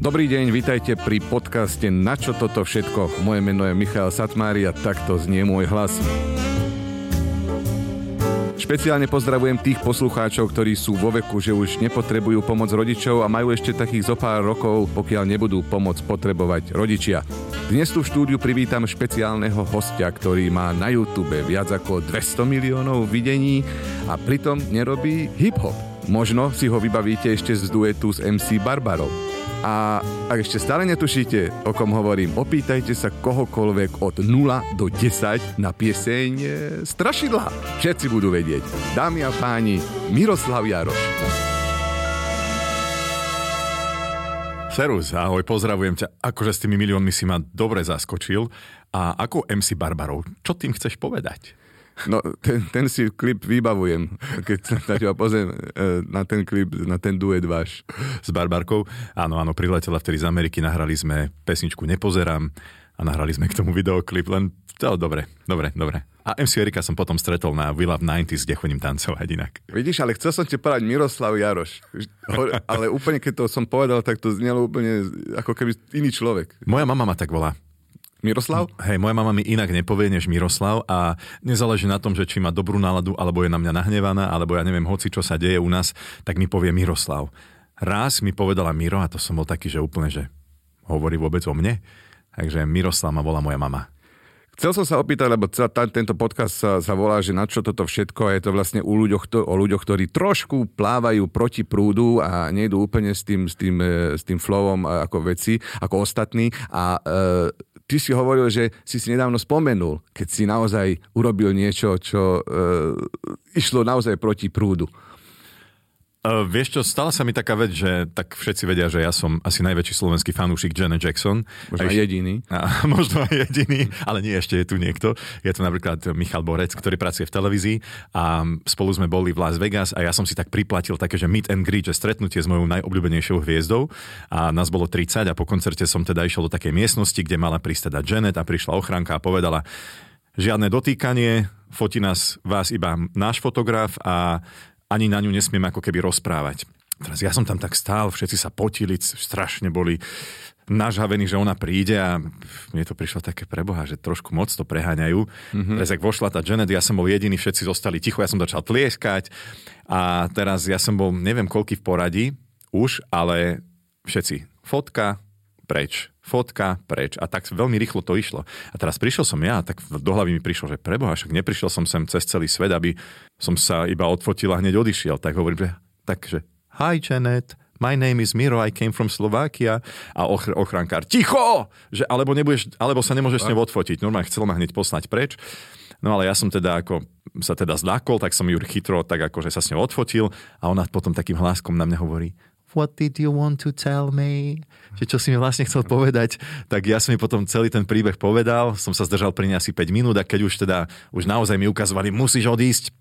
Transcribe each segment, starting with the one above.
Dobrý deň, vítajte pri podcaste Na čo toto všetko. Moje meno je Michal Satmári a takto znie môj hlas. Špeciálne pozdravujem tých poslucháčov, ktorí sú vo veku, že už nepotrebujú pomoc rodičov a majú ešte takých zo pár rokov, pokiaľ nebudú pomoc potrebovať rodičia. Dnes tu v štúdiu privítam špeciálneho hostia, ktorý má na YouTube viac ako 200 miliónov videní a pritom nerobí hip-hop. Možno si ho vybavíte ešte z duetu s MC Barbarou. A ak ešte stále netušíte, o kom hovorím, opýtajte sa kohokoľvek od 0 do 10 na pieseň Strašidla. Všetci budú vedieť. Dámy a páni, Miroslav Jaroš. Serus, ahoj, pozdravujem ťa. Akože s tými miliónmi si ma dobre zaskočil. A ako MC Barbarov, čo tým chceš povedať? No, ten, ten si klip vybavujem, keď sa na teba pozriem e, na ten klip, na ten duet váš. S Barbarkou? Áno, áno, priletela vtedy z Ameriky, nahrali sme pesničku Nepozerám a nahrali sme k tomu videoklip, len to dobre, dobre, dobre. A MC Erika som potom stretol na We Love 90s, kde chodím tancovať inak. Vidíš, ale chcel som ti povedať Miroslav Jaroš. Ale úplne, keď to som povedal, tak to znelo úplne ako keby iný človek. Moja mama ma tak volá. Miroslav? Hej, moja mama mi inak nepovie než Miroslav a nezáleží na tom, že či má dobrú náladu, alebo je na mňa nahnevaná, alebo ja neviem, hoci čo sa deje u nás, tak mi povie Miroslav. Raz mi povedala Miro a to som bol taký, že úplne, že hovorí vôbec o mne. Takže Miroslav ma volá moja mama. Chcel som sa opýtať, lebo tento podcast sa, sa volá, že na čo toto všetko a je to vlastne u ľuďoch, to, o ľuďoch, ktorí trošku plávajú proti prúdu a nejdú úplne s tým, s tým, e, s tým flowom ako veci, ako ostatní a e, ty si hovoril, že si si nedávno spomenul, keď si naozaj urobil niečo, čo e, išlo naozaj proti prúdu. Uh, vieš čo, stala sa mi taká vec, že tak všetci vedia, že ja som asi najväčší slovenský fanúšik Janet Jackson. Možno aj jediný. A, možno aj jediný, ale nie, ešte je tu niekto. Je to napríklad Michal Borec, ktorý pracuje v televízii a spolu sme boli v Las Vegas a ja som si tak priplatil také, že meet and greet, že stretnutie s mojou najobľúbenejšou hviezdou a nás bolo 30 a po koncerte som teda išiel do takej miestnosti, kde mala prísť teda Janet a prišla ochranka a povedala, žiadne dotýkanie, fotí nás vás iba náš fotograf a ani na ňu nesmiem ako keby rozprávať. Teraz ja som tam tak stál, všetci sa potili, strašne boli nažhavení, že ona príde a mne to prišlo také preboha, že trošku moc to preháňajú. Mm-hmm. Teraz, ak vošla tá Janet, ja som bol jediný, všetci zostali ticho, ja som začal tlieskať a teraz ja som bol neviem koľký v poradí už, ale všetci fotka, preč, fotka, preč. A tak veľmi rýchlo to išlo. A teraz prišiel som ja, tak do hlavy mi prišlo, že preboha, však neprišiel som sem cez celý svet, aby som sa iba odfotil a hneď odišiel. Tak hovorím, že takže hi Janet, my name is Miro, I came from Slovakia a ochr- ochrankár, ticho! Že, alebo, nebudeš, alebo sa nemôžeš s ňou odfotiť. Normálne chcel ma hneď poslať preč. No ale ja som teda ako sa teda zdákol, tak som ju chytro tak ako, že sa s ňou odfotil a ona potom takým hláskom na mňa hovorí, what did you want to tell me? Že čo si mi vlastne chcel povedať, tak ja som mi potom celý ten príbeh povedal, som sa zdržal pri nej asi 5 minút a keď už teda, už naozaj mi ukazovali, musíš odísť,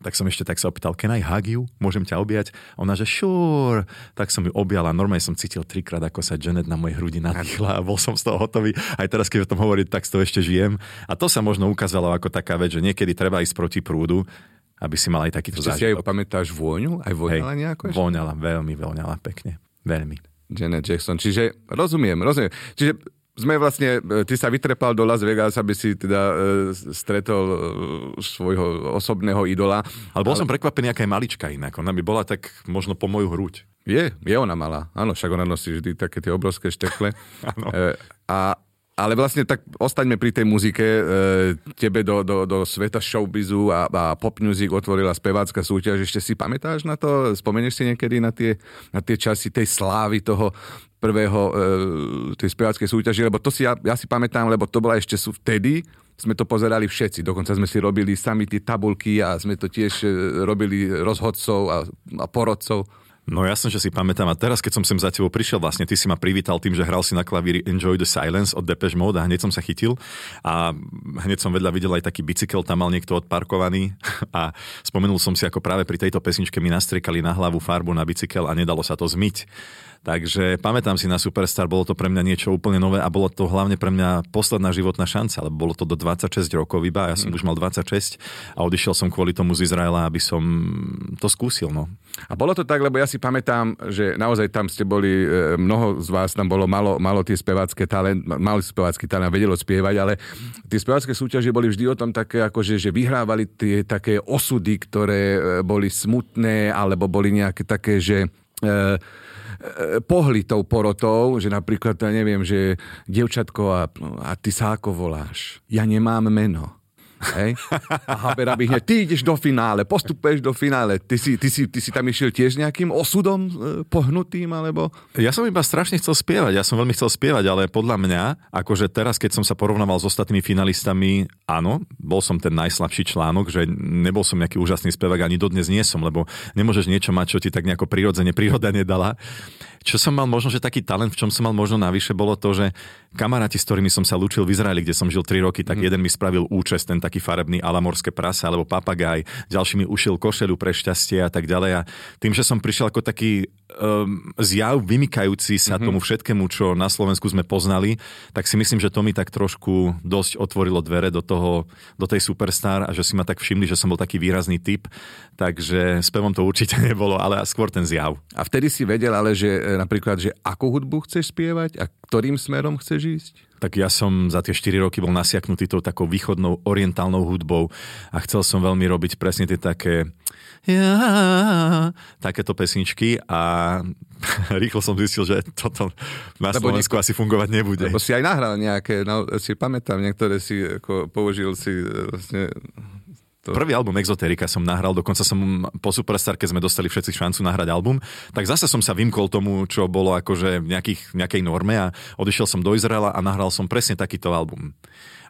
tak som ešte tak sa opýtal, can I hug you? Môžem ťa objať? A ona, že sure. Tak som ju objal a normálne som cítil trikrát, ako sa Janet na mojej hrudi nadýchla a bol som z toho hotový. Aj teraz, keď o tom hovorím, tak z toho ešte žijem. A to sa možno ukázalo ako taká vec, že niekedy treba ísť proti prúdu aby si mal aj takýto zážitok. si aj pamätáš vôňu? Aj voňala Hej, nejako? Ešte? Voňala, veľmi voňala pekne. Veľmi. Janet Jackson. Čiže rozumiem, rozumiem. Čiže sme vlastne, e, ty sa vytrepal do Las Vegas, aby si teda e, stretol e, svojho osobného idola. Ale bol ale... som prekvapený, aká je malička inak. Ona by bola tak možno po moju hruď. Je, je ona malá. Áno, však ona nosí vždy také tie obrovské štekle. e, a ale vlastne tak ostaňme pri tej muzike. E, tebe do, do, do sveta showbizu a, a pop music otvorila spevácka súťaž. Ešte si pamätáš na to? Spomenieš si niekedy na tie, na tie časy tej slávy toho prvého e, tej speváckej súťaže? Lebo to si ja, ja si pamätám, lebo to bola ešte sú vtedy, sme to pozerali všetci. Dokonca sme si robili sami tie tabulky a sme to tiež e, robili rozhodcov a, a porodcov. No jasne, že si pamätám. A teraz, keď som sem za tebou prišiel, vlastne ty si ma privítal tým, že hral si na klavíri Enjoy the Silence od Depeche Mode a hneď som sa chytil. A hneď som vedľa videl aj taký bicykel, tam mal niekto odparkovaný. A spomenul som si, ako práve pri tejto pesničke mi nastriekali na hlavu farbu na bicykel a nedalo sa to zmyť. Takže pamätám si na Superstar, bolo to pre mňa niečo úplne nové a bolo to hlavne pre mňa posledná životná šanca, lebo bolo to do 26 rokov iba, ja som mm. už mal 26 a odišiel som kvôli tomu z Izraela, aby som to skúsil. No. A bolo to tak, lebo ja si pamätám, že naozaj tam ste boli, e, mnoho z vás tam bolo malo, malo tie spevácké talent, mali spevácky talent, vedelo spievať, ale tie spevácké súťaže boli vždy o tom také, akože, že vyhrávali tie také osudy, ktoré e, boli smutné, alebo boli nejaké také, že pohli tou porotou, že napríklad, ja neviem, že dievčatko a, a ty sa ako voláš? Ja nemám meno. Hej? A Habera by hneď, ty ideš do finále, postupuješ do finále. Ty si, ty, si, ty si tam išiel tiež nejakým osudom e, pohnutým, alebo? Ja som iba strašne chcel spievať, ja som veľmi chcel spievať, ale podľa mňa, akože teraz, keď som sa porovnával s ostatnými finalistami, áno, bol som ten najslabší článok, že nebol som nejaký úžasný spevák, ani dodnes nie som, lebo nemôžeš niečo mať, čo ti tak nejako prirodzene príroda nedala. Čo som mal možno, že taký talent, v čom som mal možno navyše, bolo to, že kamaráti, s ktorými som sa lúčil v Izraeli, kde som žil 3 roky, tak mm. jeden mi spravil účest, ten taký farebný alamorské prasa alebo papagaj, ďalší mi ušiel košelu pre šťastie a tak ďalej. A tým, že som prišiel ako taký um, zjav vymykajúci sa mm-hmm. tomu všetkému, čo na Slovensku sme poznali, tak si myslím, že to mi tak trošku dosť otvorilo dvere do toho, do tej superstar a že si ma tak všimli, že som bol taký výrazný typ. Takže s pevom to určite nebolo, ale skôr ten zjav. A vtedy si vedel ale, že E, napríklad, že akú hudbu chceš spievať a ktorým smerom chceš ísť? Tak ja som za tie 4 roky bol nasiaknutý tou takou východnou orientálnou hudbou a chcel som veľmi robiť presne tie také ja, takéto pesničky a rýchlo som zistil, že toto na lebo Slovensku nieko, asi fungovať nebude. Lebo si aj nahral nejaké, no si pamätám, niektoré si ako použil si e, vlastne to... Prvý album Exoterika som nahral, dokonca som po Superstar, keď sme dostali všetci šancu nahrať album, tak zase som sa vymkol tomu, čo bolo akože v nejakých, nejakej norme a odišiel som do Izraela a nahral som presne takýto album.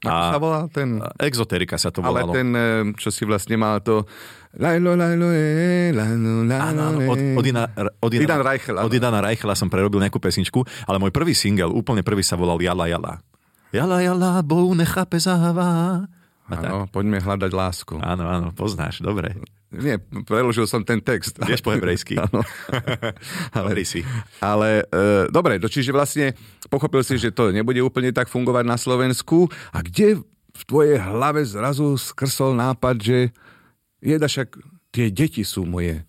Ako a sa volá ten? Exoterika sa to volalo. Ale ten, eh, čo si vlastne mal to... Lajlo, lajlo, e, lajlo, lajlo, áno, od, od, Ina, od, Ina, Idan Reichela. Od Idana Reichela som prerobil nejakú pesničku, ale môj prvý single, úplne prvý sa volal Jala Jala. Jala Jala, bou nechápe zahava. Áno, poďme hľadať lásku. Áno, áno, poznáš, dobre. Nie, preložil som ten text. Vieš po hebrejsky. Áno. ale, si. Ale e, dobre, čiže vlastne pochopil si, že to nebude úplne tak fungovať na Slovensku. A kde v tvojej hlave zrazu skrsol nápad, že jeda však tie deti sú moje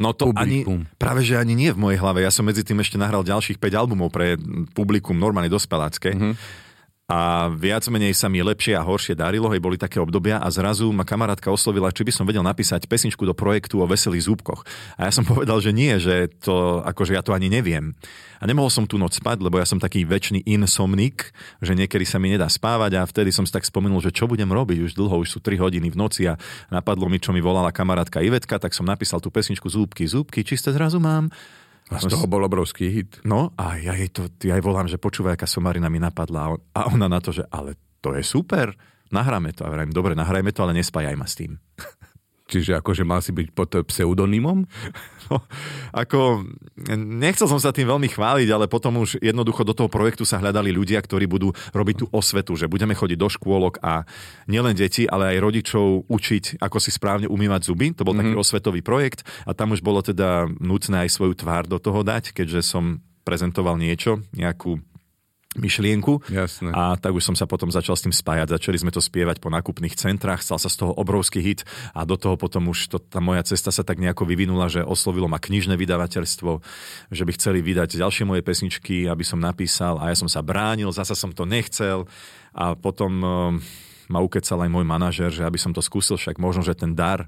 No to publikum. ani, práve že ani nie v mojej hlave. Ja som medzi tým ešte nahral ďalších 5 albumov pre publikum normálne dospelácké. Mm-hmm a viac menej sa mi lepšie a horšie darilo, hej, boli také obdobia a zrazu ma kamarátka oslovila, či by som vedel napísať pesničku do projektu o veselých zúbkoch. A ja som povedal, že nie, že to, akože ja to ani neviem. A nemohol som tú noc spať, lebo ja som taký väčší insomnik, že niekedy sa mi nedá spávať a vtedy som si tak spomenul, že čo budem robiť, už dlho, už sú 3 hodiny v noci a napadlo mi, čo mi volala kamarátka Ivetka, tak som napísal tú pesničku Zúbky, zúbky, čisté zrazu mám a z toho bol obrovský hit. No a ja jej to, ja jej volám, že počúvaj, aká somarina mi napadla a ona na to, že ale to je super, nahráme to. A vrajím, dobre, nahrajme to, ale nespájaj ma s tým. Čiže akože mal si byť pod pseudonymom? No, ako, nechcel som sa tým veľmi chváliť, ale potom už jednoducho do toho projektu sa hľadali ľudia, ktorí budú robiť tú osvetu, že budeme chodiť do škôlok a nielen deti, ale aj rodičov učiť, ako si správne umývať zuby. To bol mm-hmm. taký mhm. osvetový projekt a tam už bolo teda nutné aj svoju tvár do toho dať, keďže som prezentoval niečo, nejakú myšlienku. Jasné. A tak už som sa potom začal s tým spájať. Začali sme to spievať po nákupných centrách, stal sa z toho obrovský hit a do toho potom už to, tá moja cesta sa tak nejako vyvinula, že oslovilo ma knižné vydavateľstvo, že by chceli vydať ďalšie moje pesničky, aby som napísal a ja som sa bránil, zasa som to nechcel a potom uh, ma ukecal aj môj manažer, že aby som to skúsil, však možno, že ten dar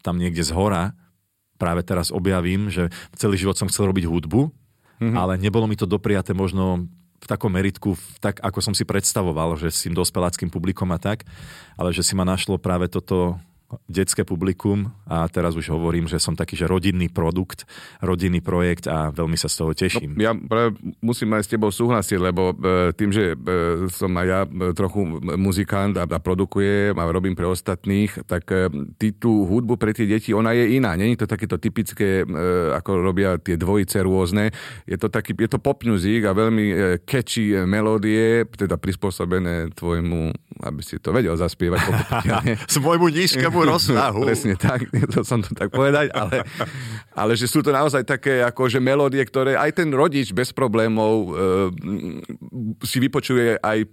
tam niekde z hora práve teraz objavím, že celý život som chcel robiť hudbu, mm-hmm. ale nebolo mi to dopriaté možno v takom meritku, tak ako som si predstavoval, že s tým dospeláckým publikom a tak, ale že si ma našlo práve toto detské publikum a teraz už hovorím, že som taký, že rodinný produkt, rodinný projekt a veľmi sa z toho teším. No, ja musím aj s tebou súhlasiť, lebo e, tým, že e, som aj ja e, trochu muzikant a, a produkujem a robím pre ostatných, tak ty tú hudbu pre tie deti, ona je iná. Není to takéto typické, ako robia tie dvojice rôzne. Je to, taký, je to pop music a veľmi catchy melódie, teda prispôsobené tvojmu aby si to vedel zaspievať. S môjmu nízkemu rozsahu. Presne tak, to som to tak povedať, ale, ale že sú to naozaj také akože melódie, ktoré aj ten rodič bez problémov e, si vypočuje aj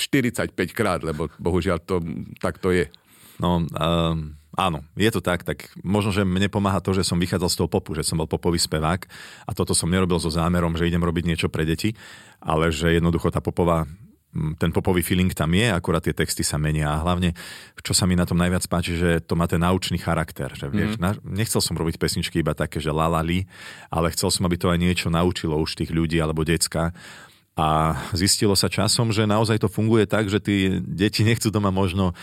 45 krát, lebo bohužiaľ to tak to je. No, um, áno, je to tak, tak možno, že mne pomáha to, že som vychádzal z toho popu, že som bol popový spevák a toto som nerobil so zámerom, že idem robiť niečo pre deti, ale že jednoducho tá popová ten popový feeling tam je, akurát tie texty sa menia a hlavne, čo sa mi na tom najviac páči, že to má ten naučný charakter. Že vieš, mm. na, nechcel som robiť pesničky iba také, že lalali, ale chcel som, aby to aj niečo naučilo už tých ľudí alebo decka. A zistilo sa časom, že naozaj to funguje tak, že tí deti nechcú doma možno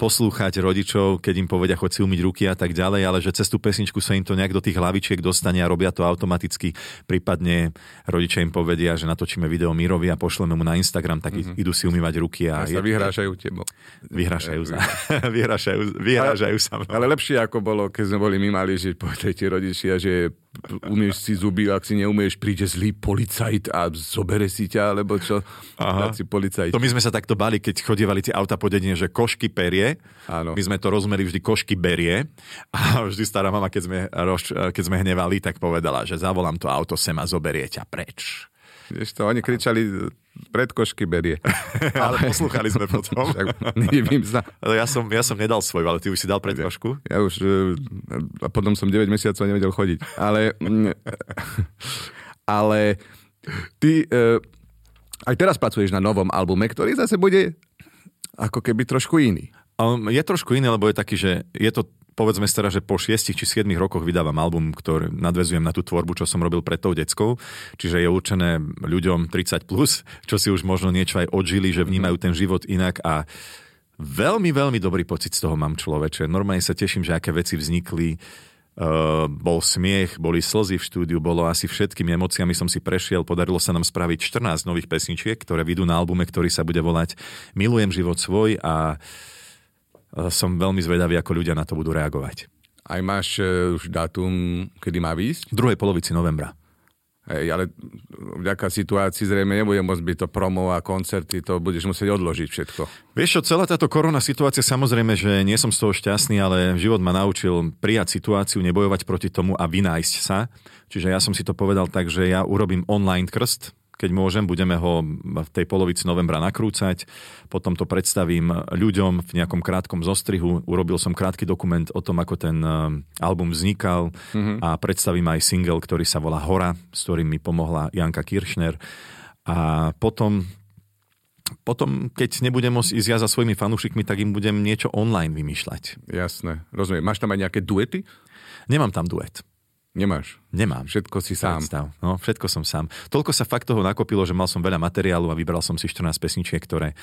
poslúchať rodičov, keď im povedia, choď si umyť ruky a tak ďalej, ale že cez tú pesničku sa im to nejak do tých hlavičiek dostane a robia to automaticky. Prípadne rodičia im povedia, že natočíme video Mirovi a pošleme mu na Instagram, tak mm-hmm. idú si umývať ruky. A, a sa vyhrášajú tebo. Vyhrášajú sa. vyhrášajú, vyhrášajú sa. Ale lepšie ako bolo, keď sme boli my mali, že povedali ti rodičia, že umieš si zuby, ak si neumieš, príde zlý policajt a zobere si ťa, alebo čo, Aha. si policajt. To my sme sa takto bali, keď chodievali tie auta po dedine, že košky perie, Áno. my sme to rozumeli vždy košky berie a vždy stará mama, keď sme, rož, keď sme hnevali, tak povedala, že zavolám to auto sem a zoberie ťa preč. Vieš to, oni kričali predkošky berie. ale poslúchali sme potom. Nedivím sa. Ja som, ja som nedal svoj, ale ty už si dal predkošku? Ja už, e, a potom som 9 mesiacov nevedel chodiť. Ale, ale ty e, aj teraz pracuješ na novom albume, ktorý zase bude ako keby trošku iný. Um, je trošku iný, lebo je taký, že je to povedzme si teda, že po 6 či 7 rokoch vydávam album, ktorý nadvezujem na tú tvorbu, čo som robil pred tou deckou, čiže je určené ľuďom 30+, plus, čo si už možno niečo aj odžili, že vnímajú ten život inak. A veľmi, veľmi dobrý pocit z toho mám človeče. Normálne sa teším, že aké veci vznikli, Uh, bol smiech, boli slzy v štúdiu, bolo asi všetkými emóciami. Som si prešiel, podarilo sa nám spraviť 14 nových pesničiek, ktoré vidú na albume, ktorý sa bude volať Milujem život svoj. A Eh, som veľmi zvedavý, ako ľudia na to budú reagovať. Aj máš uh, už dátum, kedy má výjsť? V druhej polovici novembra. Hej, ale vďaka situácii zrejme nebude môcť byť to promo a koncerty, to budeš musieť odložiť všetko. Vieš čo, celá táto korona situácia, samozrejme, že nie som z toho šťastný, ale život ma naučil prijať situáciu, nebojovať proti tomu a vynájsť sa. Čiže ja som si to povedal tak, že ja urobím online krst, keď môžem, budeme ho v tej polovici novembra nakrúcať, potom to predstavím ľuďom v nejakom krátkom zostrihu, urobil som krátky dokument o tom, ako ten eh, album vznikal mm-hmm. a predstavím aj single, ktorý sa volá Hora, s ktorým mi pomohla Janka Kiršner a potom potom, keď nebudem môcť ísť ja za svojimi fanúšikmi, tak im budem niečo online vymýšľať. Jasné, rozumiem. Máš tam aj nejaké duety? Nemám tam duet. Nemáš? Nemám. Všetko si sám. Predstav. No, všetko som sám. Toľko sa fakt toho nakopilo, že mal som veľa materiálu a vybral som si 14 pesničiek, ktoré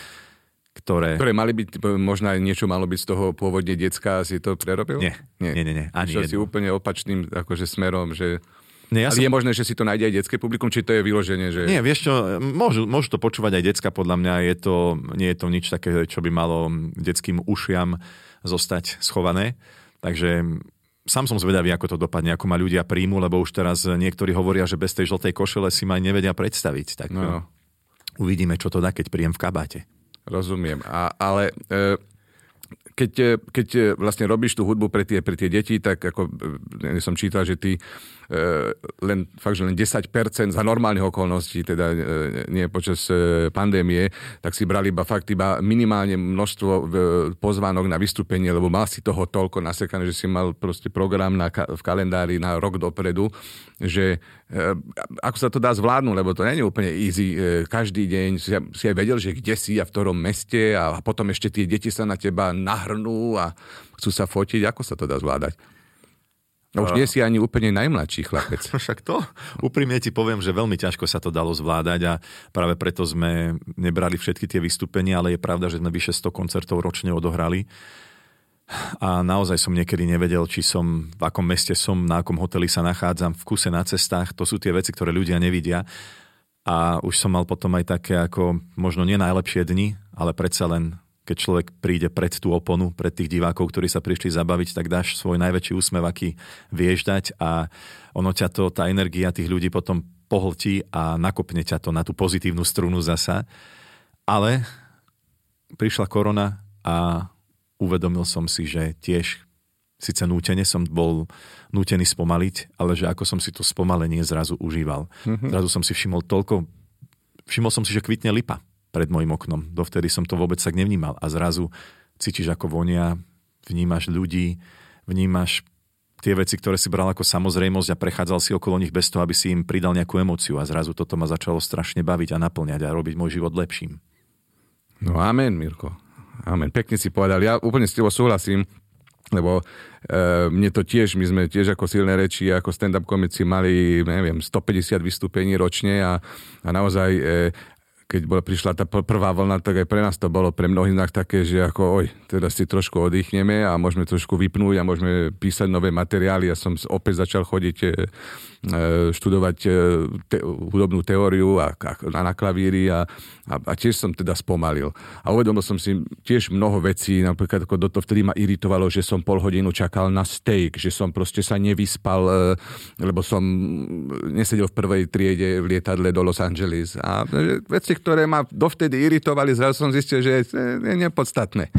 ktoré... Ktoré mali byť, možno aj niečo malo byť z toho pôvodne decka, si to prerobil? Nie, nie, nie. nie, nie. Ani si úplne opačným akože smerom, že... Nie, ja Ale som... je možné, že si to nájde aj detské publikum, či to je vyloženie, že... Nie, vieš čo, môžu, môžu to počúvať aj decka, podľa mňa je to, nie je to nič také, čo by malo detským ušiam zostať schované. Takže sám som zvedavý, ako to dopadne, ako ma ľudia príjmu, lebo už teraz niektorí hovoria, že bez tej žltej košele si ma nevedia predstaviť. Tak no. no. uvidíme, čo to dá, keď príjem v kabáte. Rozumiem. A, ale e, keď, keď vlastne robíš tú hudbu pre tie, pre tie deti, tak ako ja som čítal, že ty E, len fakt, že len 10% za normálnych okolností, teda e, nie počas e, pandémie, tak si brali iba fakt iba minimálne množstvo pozvánok na vystúpenie, lebo mal si toho toľko nasekané, že si mal proste program na, v kalendári na rok dopredu, že ako sa to dá zvládnuť, lebo to nie je úplne easy. Každý deň si, si aj vedel, že kde si a v ktorom meste a potom ešte tie deti sa na teba nahrnú a chcú sa fotiť. Ako sa to dá zvládať? A už nie si ani úplne najmladší chlapec. Však to, úprimne ti poviem, že veľmi ťažko sa to dalo zvládať a práve preto sme nebrali všetky tie vystúpenia, ale je pravda, že sme vyše 100 koncertov ročne odohrali. A naozaj som niekedy nevedel, či som, v akom meste som, na akom hoteli sa nachádzam, v kuse na cestách. To sú tie veci, ktoré ľudia nevidia. A už som mal potom aj také ako možno nie najlepšie dni, ale predsa len keď človek príde pred tú oponu, pred tých divákov, ktorí sa prišli zabaviť, tak dáš svoj najväčší úsmev, aký vieš dať a ono ťa to, tá energia tých ľudí potom pohltí a nakopne ťa to na tú pozitívnu strunu zasa. Ale prišla korona a uvedomil som si, že tiež síce nútene som bol nútený spomaliť, ale že ako som si to spomalenie zrazu užíval. Mm-hmm. Zrazu som si všimol toľko, všimol som si, že kvitne lipa pred môjim oknom. Dovtedy som to vôbec tak nevnímal. A zrazu cítiš, ako vonia, vnímaš ľudí, vnímaš tie veci, ktoré si bral ako samozrejmosť a prechádzal si okolo nich bez toho, aby si im pridal nejakú emóciu a zrazu toto ma začalo strašne baviť a naplňať a robiť môj život lepším. No amen, Mirko. Amen. Pekne si povedal. Ja úplne s tebou súhlasím, lebo e, mne to tiež, my sme tiež ako silné reči, ako stand-up komici mali, neviem, 150 vystúpení ročne a, a naozaj e, keď bola, prišla tá prvá vlna, tak aj pre nás to bolo pre mnohých nás také, že ako oj, teda si trošku oddychneme a môžeme trošku vypnúť a môžeme písať nové materiály. Ja som opäť začal chodiť e, E, študovať e, te, hudobnú teóriu a, a, na klavíri a, a, a tiež som teda spomalil. A uvedomil som si tiež mnoho vecí, napríklad ako do toho vtedy ma iritovalo, že som pol hodinu čakal na steak, že som proste sa nevyspal, lebo som nesedel v prvej triede v lietadle do Los Angeles. A veci, ktoré ma dovtedy iritovali, zrazu som zistil, že je nepodstatné.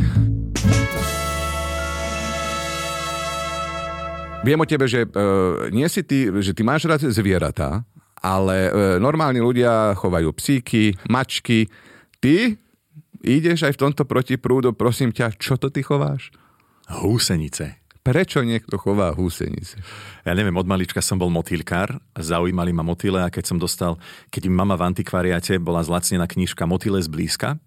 Viem o tebe, že uh, nie si ty, že ty máš rád zvieratá, ale uh, normálni ľudia chovajú psíky, mačky. Ty ideš aj v tomto protiprúdu, prosím ťa, čo to ty chováš? Húsenice. Prečo niekto chová húsenice? Ja neviem, od malička som bol motýlkár, zaujímali ma motýle a keď som dostal, keď mi mama v antikvariate bola zlacnená knižka Motýle zblízka,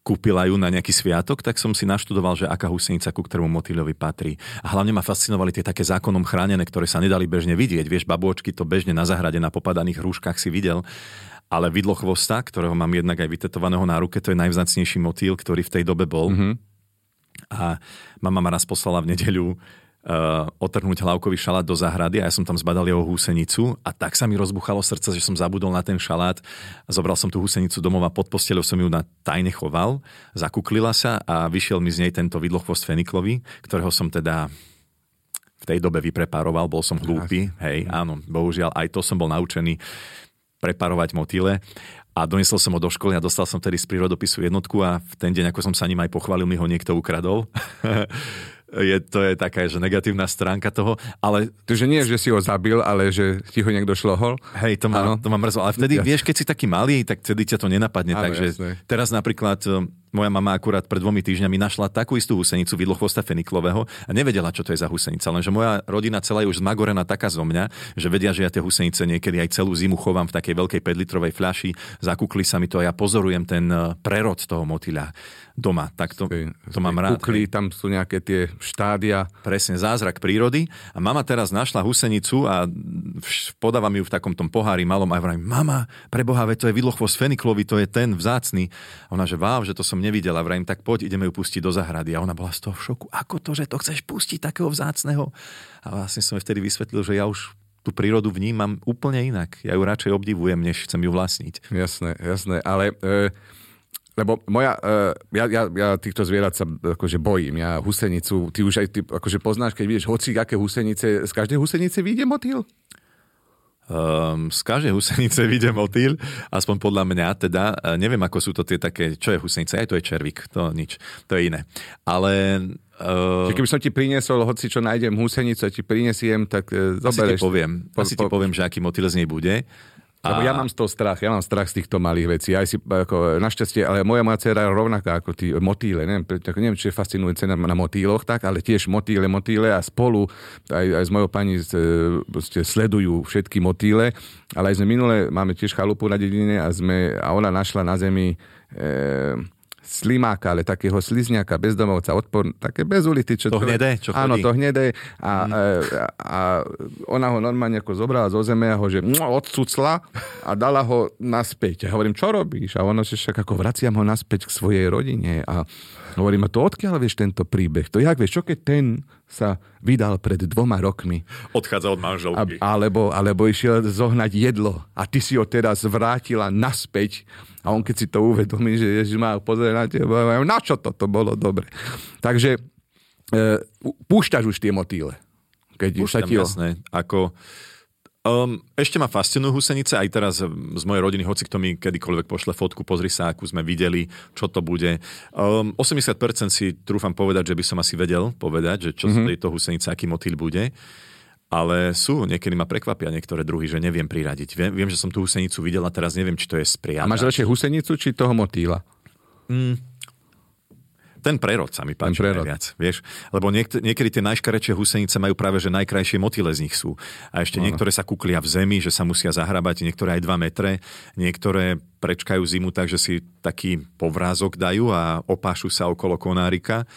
kúpila ju na nejaký sviatok, tak som si naštudoval, že aká husenica ku ktorému motýľovi patrí. A hlavne ma fascinovali tie také zákonom chránené, ktoré sa nedali bežne vidieť. Vieš, babôčky to bežne na zahrade na popadaných rúškach si videl. Ale vidlo chvosta, ktorého mám jednak aj vytetovaného na ruke, to je najvzácnejší motýl, ktorý v tej dobe bol. Mm-hmm. A mama ma raz poslala v nedeľu uh, otrhnúť hlavkový šalát do záhrady a ja som tam zbadal jeho húsenicu a tak sa mi rozbuchalo srdce, že som zabudol na ten šalát. Zobral som tú húsenicu domov a pod posteľou som ju na tajne choval, zakuklila sa a vyšiel mi z nej tento vidlochvost feniklový, ktorého som teda v tej dobe vypreparoval, bol som hlúpy, hej, áno, bohužiaľ, aj to som bol naučený preparovať motýle a doniesol som ho do školy a dostal som tedy z prírodopisu jednotku a v ten deň, ako som sa ním aj pochválil, mi ho niekto ukradol. je, to je taká, že negatívna stránka toho, ale... Takže nie, že si ho zabil, ale že ti ho niekto šlohol? Hej, to ma, to ma mrzlo. Ale vtedy, ja. vieš, keď si taký malý, tak vtedy ťa to nenapadne. Áno, takže jasné. teraz napríklad moja mama akurát pred dvomi týždňami našla takú istú husenicu vidlochvosta feniklového a nevedela, čo to je za husenica. Lenže moja rodina celá je už zmagorená taká zo mňa, že vedia, že ja tie husenice niekedy aj celú zimu chovám v takej veľkej 5-litrovej fľaši. Zakúkli sa mi to a ja pozorujem ten eh, prerod toho motýľa doma. Tak to, to mám rád. Kukli, tam sú nejaké tie štádia. Presne, zázrak prírody. A mama teraz našla husenicu a podávam ju v takom tom pohári malom a hovorím, mama, preboha, to je vidlochvost feniklový, to je ten vzácný. A ona, že váv, že to som nevidela, vrajím, tak poď, ideme ju pustiť do zahrady. A ona bola z toho v šoku. Ako to, že to chceš pustiť takého vzácného? A vlastne som jej vtedy vysvetlil, že ja už tú prírodu vnímam úplne inak. Ja ju radšej obdivujem, než chcem ju vlastniť. Jasné, jasné. Ale e, lebo moja, uh, ja, ja, ja týchto zvierat sa akože bojím. Ja husenicu, ty už aj ty akože poznáš, keď vidíš hoci aké husenice, z každej husenice vyjde motýl? Um, z každej husenice vyjde motýl, aspoň podľa mňa teda. Uh, neviem, ako sú to tie také, čo je husenica, aj to je červík, to nič, to je iné. Ale Uh, keby som ti priniesol, hoci čo nájdem húsenicu a ti prinesiem, tak uh, Asi ti poviem, po, asi po, ti poviem, že aký motýl z nej bude. Lebo ja mám z toho strach, ja mám strach z týchto malých vecí. Aj si, ako, našťastie, ale moja moja dcera je rovnaká ako tí motýle. Neviem, tak, neviem či je fascinujúce na, na motýloch, tak, ale tiež motýle, motýle a spolu aj, aj s mojou pani e, sledujú všetky motýle. Ale aj sme minule, máme tiež chalupu na dedine a, sme, a ona našla na zemi e, slimáka, ale takého slizňaka, bezdomovca, odpor, také bez ulity. Čo to, to hnedé? Čo áno, to hnedé. A, mm. a, a ona ho normálne ako zobrala zo zeme a ho že odcucla a dala ho naspäť. A hovorím, čo robíš? A ono, že však ako vraciam ho naspäť k svojej rodine. A hovorím, a to odkiaľ vieš tento príbeh? To jak vieš, čo keď ten sa vydal pred dvoma rokmi. Odchádza od manželky. A, alebo, alebo išiel zohnať jedlo a ty si ho teraz vrátila naspäť a on keď si to uvedomí, že Ježiš má pozrieť na teba, na čo toto bolo dobre. Takže e, púšťaš už tie motýle. Keď Púšťam, sa ti jasné. Ako, Um, ešte ma fascinujú husenice, aj teraz z mojej rodiny, hoci kto mi kedykoľvek pošle fotku, pozri sa, akú sme videli, čo to bude. Um, 80% si trúfam povedať, že by som asi vedel povedať, že čo mm-hmm. z tejto husenice, aký motýl bude. Ale sú, niekedy ma prekvapia niektoré druhy, že neviem priradiť. Viem, viem že som tú husenicu videla, teraz neviem, či to je spriada. A máš radšej husenicu, či toho motýla? Mm, ten prerod sa mi páči prerod. najviac, vieš. Lebo niek- niekedy tie najškarečšie husenice majú práve, že najkrajšie motyle z nich sú. A ešte ano. niektoré sa kuklia v zemi, že sa musia zahrabať, niektoré aj 2 metre, niektoré prečkajú zimu tak, že si taký povrázok dajú a opášu sa okolo konárika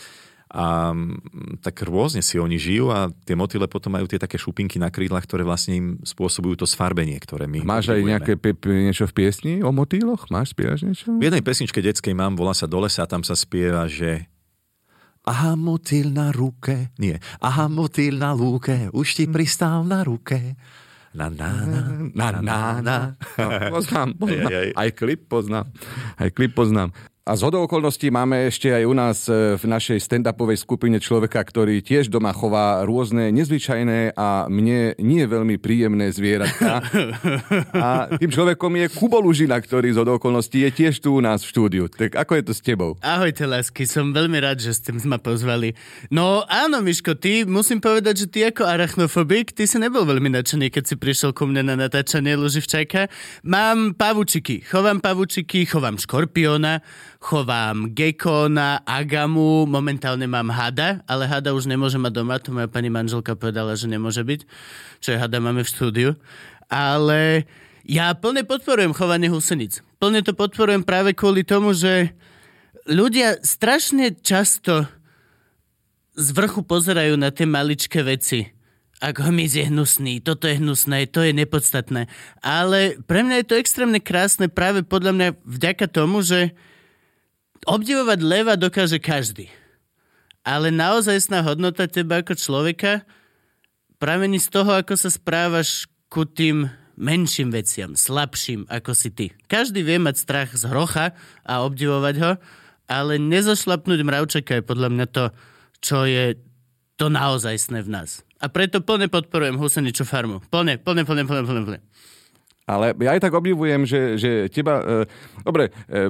a mm, tak rôzne si oni žijú a tie motyle potom majú tie také šupinky na krídlach, ktoré vlastne im spôsobujú to sfarbenie, ktoré my... Máš aj nejaké pe- niečo v piesni o motýloch? Máš, spievaš niečo? V jednej pesničke detskej mám, volá sa Dole sa, tam sa spieva, že Aha, motýl na ruke, nie, aha, motýl na lúke, už ti pristál na ruke. Na, na, na, na, na, na. No, poznám, poznám. Aj klip poznám. Aj klip poznám. A z okolností máme ešte aj u nás e, v našej stand-upovej skupine človeka, ktorý tiež doma chová rôzne nezvyčajné a mne nie veľmi príjemné zvieratka. A tým človekom je Kubo Lužina, ktorý z okolností je tiež tu u nás v štúdiu. Tak ako je to s tebou? Ahojte, lásky, som veľmi rád, že ste ma pozvali. No áno, Miško, ty musím povedať, že ty ako arachnofobik, ty si nebol veľmi nadšený, keď si prišiel ku mne na natáčanie Luživčajka. Mám pavučiky, chovám pavučiky, chovám škorpióna, chovám gekona, agamu, momentálne mám hada, ale hada už nemôže mať doma, to moja pani manželka povedala, že nemôže byť, čo hada máme v štúdiu. Ale ja plne podporujem chovanie husenic. Plne to podporujem práve kvôli tomu, že ľudia strašne často z vrchu pozerajú na tie maličké veci. Ak hmyz je hnusný, toto je hnusné, to je nepodstatné. Ale pre mňa je to extrémne krásne práve podľa mňa vďaka tomu, že obdivovať leva dokáže každý. Ale naozajstná hodnota teba ako človeka pramení z toho, ako sa správaš ku tým menším veciam, slabším ako si ty. Každý vie mať strach z hrocha a obdivovať ho, ale nezašlapnúť mravčaka je podľa mňa to, čo je to naozajstné v nás. A preto plne podporujem Huseniču farmu. Plne, plne, plne, plne, plne, plne. Ale ja aj tak obdivujem, že, že teba... E, dobre, e,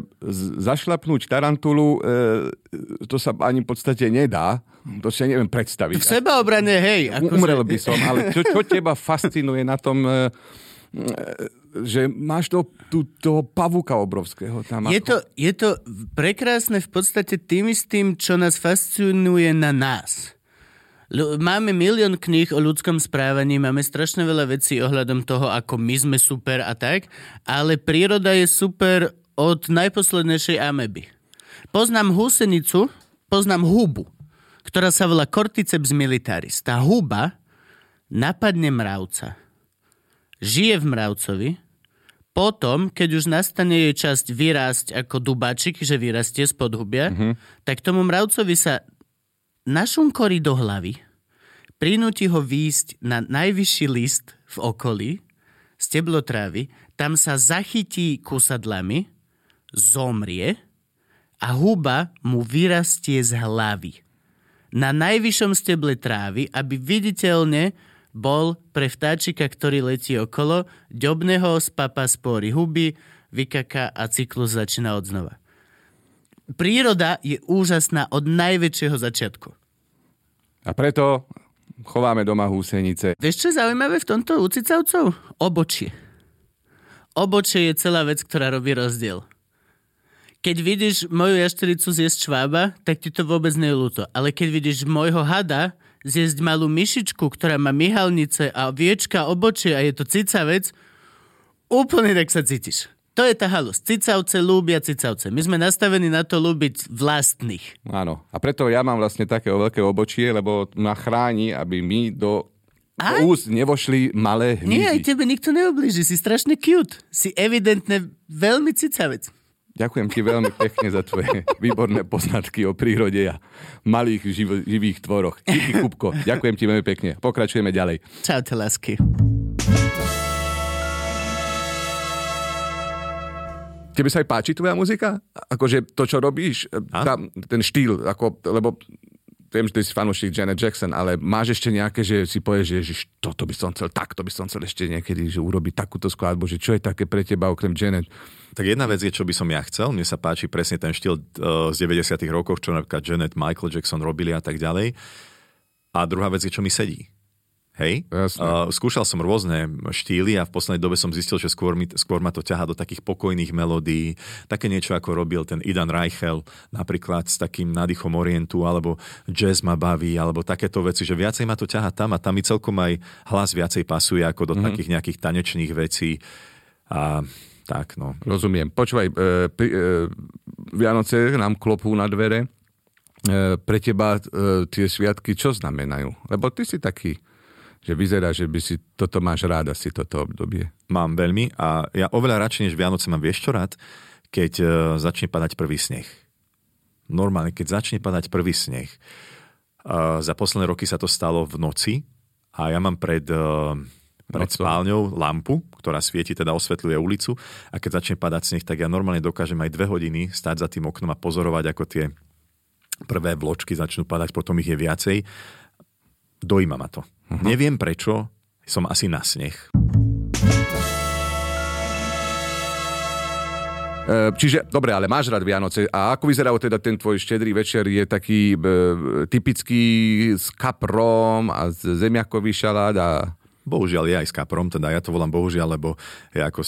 zašlapnúť tarantulu, e, to sa ani v podstate nedá. To si ja neviem predstaviť. V sebaobrane, hej. Ako Umrel by som, ale čo, čo teba fascinuje na tom... E, e že máš to, tú, toho pavúka obrovského tam. Je to, je to prekrásne v podstate tým istým, čo nás fascinuje na nás. Máme milión kníh o ľudskom správaní, máme strašne veľa vecí ohľadom toho, ako my sme super a tak, ale príroda je super od najposlednejšej ameby. Poznám húsenicu, poznám hubu, ktorá sa volá Cordyceps militaris. Tá huba napadne mravca. Žije v mravcovi, potom, keď už nastane jej časť vyrásť ako dubačik, že vyrastie z podhubia, mm-hmm. tak tomu mravcovi sa našunkorí do hlavy, prinúti ho výjsť na najvyšší list v okolí, steblo trávy, tam sa zachytí kusadlami, zomrie a huba mu vyrastie z hlavy. Na najvyššom steble trávy, aby viditeľne bol pre vtáčika, ktorý letí okolo, ďobne ho z papa spory huby, vykaká a cyklus začína od znova. Príroda je úžasná od najväčšieho začiatku. A preto chováme doma húsenice. Vieš, čo je zaujímavé v tomto u cicavcov? Obočie. Obočie je celá vec, ktorá robí rozdiel. Keď vidíš moju jaštericu zjesť švába, tak ti to vôbec nie je ľúto. Ale keď vidíš môjho hada zjesť malú myšičku, ktorá má myhalnice a viečka obočie a je to cicavec, úplne tak sa cítiš. To je tá halus. Cicavce lúbia cicavce. My sme nastavení na to lúbiť vlastných. Áno. A preto ja mám vlastne také veľké obočie, lebo ma chráni, aby my do do úst nevošli malé hmyzy. Nie, aj tebe nikto neoblíži. Si strašne cute. Si evidentne veľmi cicavec. Ďakujem ti veľmi pekne za tvoje výborné poznatky o prírode a malých živ- živých tvoroch. Díky, Kupko. Ďakujem ti veľmi pekne. Pokračujeme ďalej. Čaute, lásky. Tebe sa aj páči tvoja muzika? Akože to, čo robíš, tam, ten štýl, ako, lebo viem, že ty si fanúšik Janet Jackson, ale máš ešte nejaké, že si povieš, že ježiš, toto by som chcel, takto by som chcel ešte niekedy, že urobiť takúto skladbu, že čo je také pre teba okrem Janet? Tak jedna vec je, čo by som ja chcel. Mne sa páči presne ten štýl uh, z 90 rokov, čo napríklad Janet, Michael Jackson robili a tak ďalej. A druhá vec je, čo mi sedí. Hej? Uh, skúšal som rôzne štýly a v poslednej dobe som zistil, že skôr, mi, skôr ma to ťaha do takých pokojných melódií. Také niečo, ako robil ten Idan Reichel, napríklad s takým nádychom orientu, alebo jazz ma baví, alebo takéto veci, že viacej ma to ťaha tam a tam mi celkom aj hlas viacej pasuje ako do mm-hmm. takých nejakých tanečných vecí. A tak, no. Rozumiem. Počúvaj, e, pri, e, Vianoce nám klopú na dvere. E, pre teba e, tie sviatky čo znamenajú? Lebo ty si taký že vyzerá, že by si toto máš rád asi toto obdobie. Mám veľmi a ja oveľa radšej než Vianoce mám vieš čo rád, keď uh, začne padať prvý sneh. Normálne, keď začne padať prvý sneh. Uh, za posledné roky sa to stalo v noci a ja mám pred, uh, pred spálňou lampu, ktorá svieti, teda osvetľuje ulicu a keď začne padať sneh, tak ja normálne dokážem aj dve hodiny stať za tým oknom a pozorovať, ako tie prvé vločky začnú padať, potom ich je viacej. Dojíma ma to. Uh-huh. Neviem prečo, som asi na sneh. E, čiže, dobre, ale máš rád Vianoce. A ako vyzeral teda ten tvoj štedrý večer? Je taký e, typický s kaprom a zemiakový šalát a... Bohužiaľ je aj s kaprom, teda ja to volám bohužiaľ, lebo je ako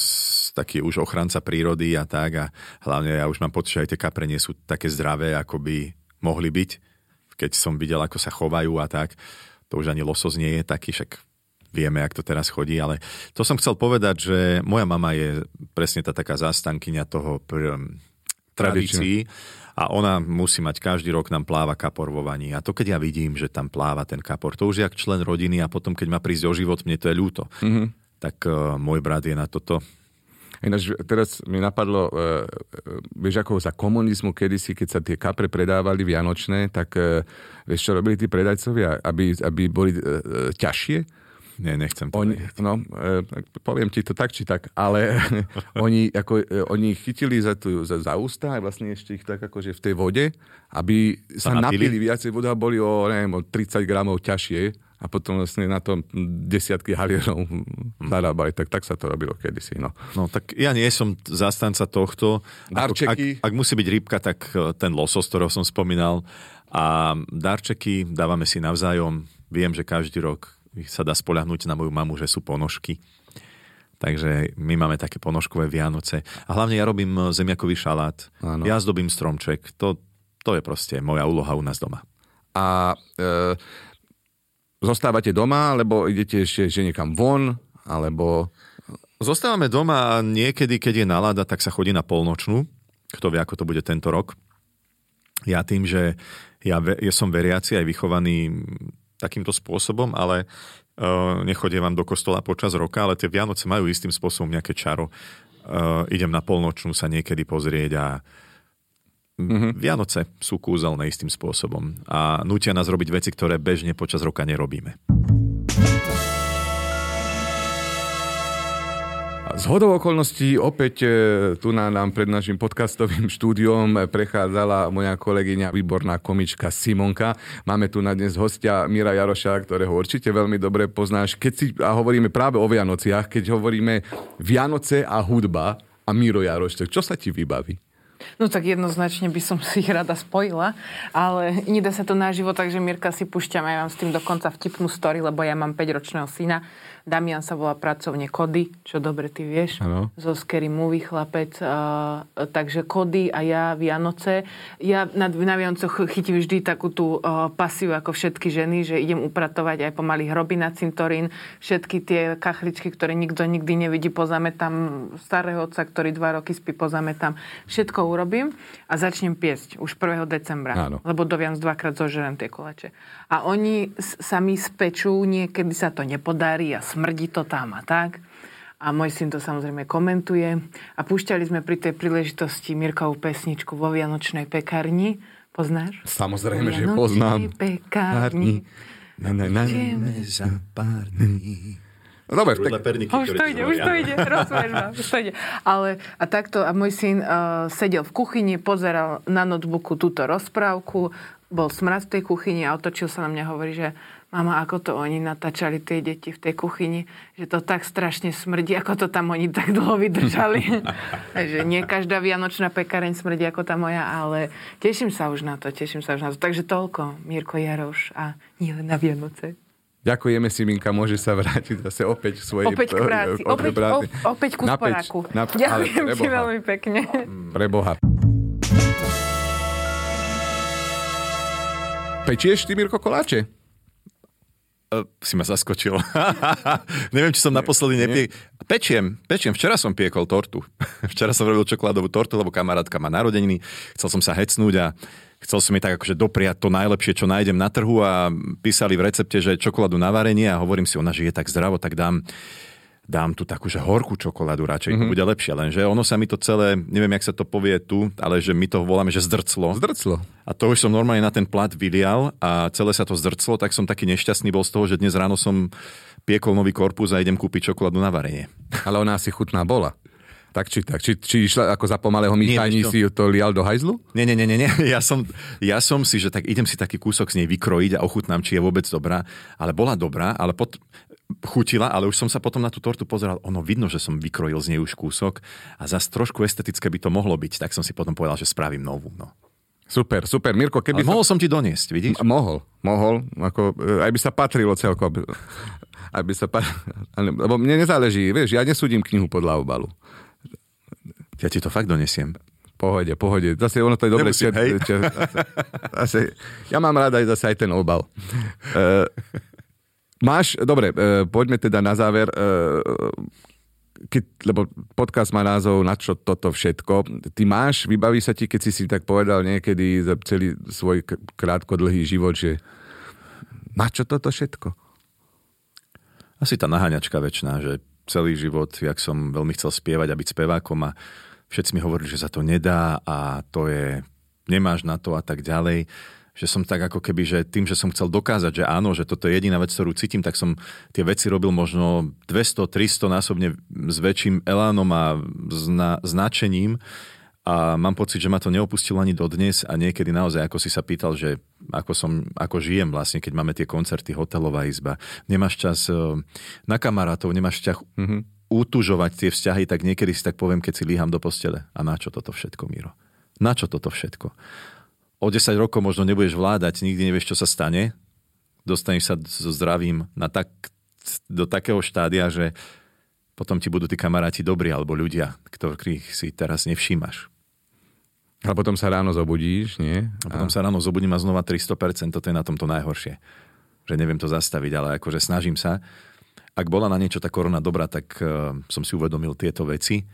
taký už ochranca prírody a tak a hlavne ja už mám pocit, že aj tie kapre nie sú také zdravé, ako by mohli byť, keď som videl, ako sa chovajú a tak to už ani losos nie je taký, však vieme, ak to teraz chodí, ale to som chcel povedať, že moja mama je presne tá taká zastankyňa toho pr- tradícií a ona musí mať každý rok nám pláva kapor vo vani. A to keď ja vidím, že tam pláva ten kapor, to už je jak člen rodiny a potom keď má prísť o život, mne to je ľúto. Mm-hmm. Tak uh, môj brat je na toto Ináč teraz mi napadlo, uh, vieš ako za komunizmu kedysi, keď sa tie kapre predávali vianočné, tak uh, vieš čo robili tí predajcovia, aby, aby boli uh, ťažšie? Nie, nechcem to oni, No, e, poviem ti to tak, či tak, ale oni, ako, e, oni chytili za, tú, za, za ústa a vlastne ešte ich tak akože v tej vode, aby sa, sa napili viacej voda, boli o, neviem, o 30 gramov ťažšie a potom vlastne na tom desiatky halierov zarábali. Tak, tak sa to robilo kedysi. No. no tak ja nie som zastanca tohto. Darčeky. Ak, ak musí byť rybka, tak e, ten losos, ktorého som spomínal. A darčeky dávame si navzájom. Viem, že každý rok sa dá spoľahnúť na moju mamu, že sú ponožky. Takže my máme také ponožkové Vianoce. A hlavne ja robím e, zemiakový šalát. Áno. Ja zdobím stromček. To, to je proste moja úloha u nás doma. A e, zostávate doma, alebo idete ešte že niekam von, alebo... Zostávame doma a niekedy, keď je nalada, tak sa chodí na polnočnú. Kto vie, ako to bude tento rok. Ja tým, že ja, ja som veriaci aj vychovaný takýmto spôsobom, ale uh, nechodievam do kostola počas roka, ale tie Vianoce majú istým spôsobom nejaké čaro. Uh, idem na polnočnú sa niekedy pozrieť a Mm-hmm. Vianoce sú kúzelné istým spôsobom a nutia nás robiť veci, ktoré bežne počas roka nerobíme. Z hodou okolností opäť e, tu na nám pred našim podcastovým štúdiom prechádzala moja kolegyňa, výborná komička Simonka. Máme tu na dnes hostia Mira Jaroša, ktorého určite veľmi dobre poznáš. Keď si, a hovoríme práve o Vianociach, keď hovoríme Vianoce a hudba a Miro Jaroš, tak čo sa ti vybaví? No tak jednoznačne by som si ich rada spojila, ale nedá sa to na život, takže Mirka si púšťam aj vám s tým dokonca vtipnú story, lebo ja mám 5-ročného syna Damian sa volá pracovne Kody, čo dobre ty vieš. Ano. Zo Scary Movie chlapec. Uh, takže Kody a ja Vianoce. Ja na, na Vianococh chytím vždy takú tú uh, pasiu ako všetky ženy, že idem upratovať aj pomaly hroby na cintorín. Všetky tie kachličky, ktoré nikto nikdy nevidí, pozametám starého otca, ktorý dva roky spí, pozametám. Všetko urobím a začnem piesť už 1. decembra. Áno. Lebo do Vianoc dvakrát zožerem tie kolače. A oni sami spečú, niekedy sa to nepodarí a smrdí to tam a tak. A môj syn to samozrejme komentuje. A púšťali sme pri tej príležitosti Mirkovú pesničku vo Vianočnej pekárni. Poznáš? Samozrejme, že poznám. pekárni. Na, na, na, na, za pár dní. No dobre, tak... Už to ide, už to ide, rozumieš ma, už to ide. Ale a takto, a môj syn uh, sedel v kuchyni, pozeral na notebooku túto rozprávku, bol smrad v tej kuchyni a otočil sa na mňa a hovorí, že mama, ako to oni natáčali tie deti v tej kuchyni, že to tak strašne smrdí, ako to tam oni tak dlho vydržali. Takže nie každá vianočná pekareň smrdí ako tá moja, ale teším sa už na to, teším sa už na to. Takže toľko, Mirko Jaroš a nie len na Vianoce. Ďakujeme si, Minka, môže sa vrátiť zase opäť k svojej... Opäť k práci, opäť, práci. o, opäť ku sporáku. Ďakujem ti preboha. veľmi pekne. Pre Pečieš ty, Mirko, koláče? Uh, si ma zaskočil. Neviem, či som naposledy nepie... Pečiem, pečiem. Včera som piekol tortu. Včera som robil čokoládovú tortu, lebo kamarátka má narodeniny. Chcel som sa hecnúť a chcel som jej tak akože dopriať to najlepšie, čo nájdem na trhu a písali v recepte, že čokoládu na varenie a hovorím si, ona žije tak zdravo, tak dám dám tu takú, že horkú čokoládu radšej, mm-hmm. to bude lepšie. Lenže ono sa mi to celé, neviem, jak sa to povie tu, ale že my to voláme, že zdrclo. Zdrclo. A to už som normálne na ten plat vylial a celé sa to zdrclo, tak som taký nešťastný bol z toho, že dnes ráno som piekol nový korpus a idem kúpiť čokoládu na varenie. Ale ona asi chutná bola. Tak či tak? Či, či išla ako za pomalého čo? si ju to lial do hajzlu? Nie, nie, nie, nie. Ja som, ja som si, že tak idem si taký kúsok z nej vykrojiť a ochutnám, či je vôbec dobrá. Ale bola dobrá, ale pot, chutila, ale už som sa potom na tú tortu pozeral. Ono vidno, že som vykrojil z nej už kúsok a zase trošku estetické by to mohlo byť. Tak som si potom povedal, že spravím novú. No. Super, super. Mirko, keby... Ale mohol som ti doniesť, vidíš? M- Mohol, mohol. Ako, e, aj by sa patrilo celkom. Aj by sa pa... ale- Lebo mne nezáleží, vieš, ja nesúdim knihu podľa obalu. Ja ti to fakt donesiem. Pohode, pohode. Zase ono to je dobre. Nemusím, hej. čo- zase, ja mám rád aj zase aj ten obal. Máš, dobre, uh, poďme teda na záver. Uh, keď, lebo podcast má názov Na čo toto všetko. Ty máš, vybaví sa ti, keď si si tak povedal niekedy za celý svoj krátko dlhý život, že na čo toto všetko? Asi tá naháňačka väčšiná, že celý život, jak som veľmi chcel spievať a byť spevákom a všetci mi hovorili, že sa to nedá a to je, nemáš na to a tak ďalej že som tak ako keby, že tým, že som chcel dokázať, že áno, že toto je jediná vec, ktorú cítim, tak som tie veci robil možno 200, 300 násobne s väčším elánom a zna, značením a mám pocit, že ma to neopustilo ani dodnes a niekedy naozaj, ako si sa pýtal, že ako, som, ako žijem vlastne, keď máme tie koncerty, hotelová izba, nemáš čas eh, na kamarátov, nemáš čas mm-hmm. utužovať tie vzťahy, tak niekedy si tak poviem, keď si líham do postele. A na čo toto všetko, Miro? Na čo toto všetko? O 10 rokov možno nebudeš vládať, nikdy nevieš, čo sa stane. Dostaneš sa so zdravím na tak, do takého štádia, že potom ti budú tí kamaráti dobrí alebo ľudia, ktorých si teraz nevšímaš. A potom sa ráno zobudíš, nie? A potom sa ráno zobudím a znova 300%, toto je na tomto najhoršie. Že neviem to zastaviť, ale akože snažím sa. Ak bola na niečo tá korona dobrá, tak uh, som si uvedomil tieto veci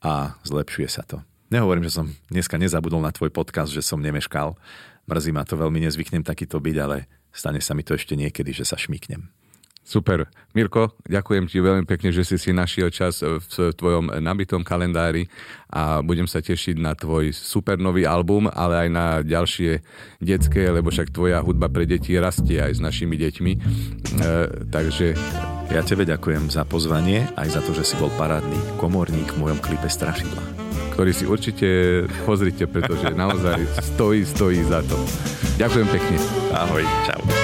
a zlepšuje sa to. Nehovorím, že som dneska nezabudol na tvoj podcast, že som nemeškal. Mrzí ma to veľmi, nezvyknem takýto byť, ale stane sa mi to ešte niekedy, že sa šmíknem. Super. Mirko, ďakujem ti veľmi pekne, že si si našiel čas v tvojom nabitom kalendári a budem sa tešiť na tvoj super nový album, ale aj na ďalšie detské, lebo však tvoja hudba pre deti rastie aj s našimi deťmi. E, takže Ja tebe ďakujem za pozvanie, aj za to, že si bol parádny komorník v mojom klipe Strašidla. Ktorý si určite pozrite, pretože naozaj stojí, stojí za to. Ďakujem pekne. Ahoj, čau.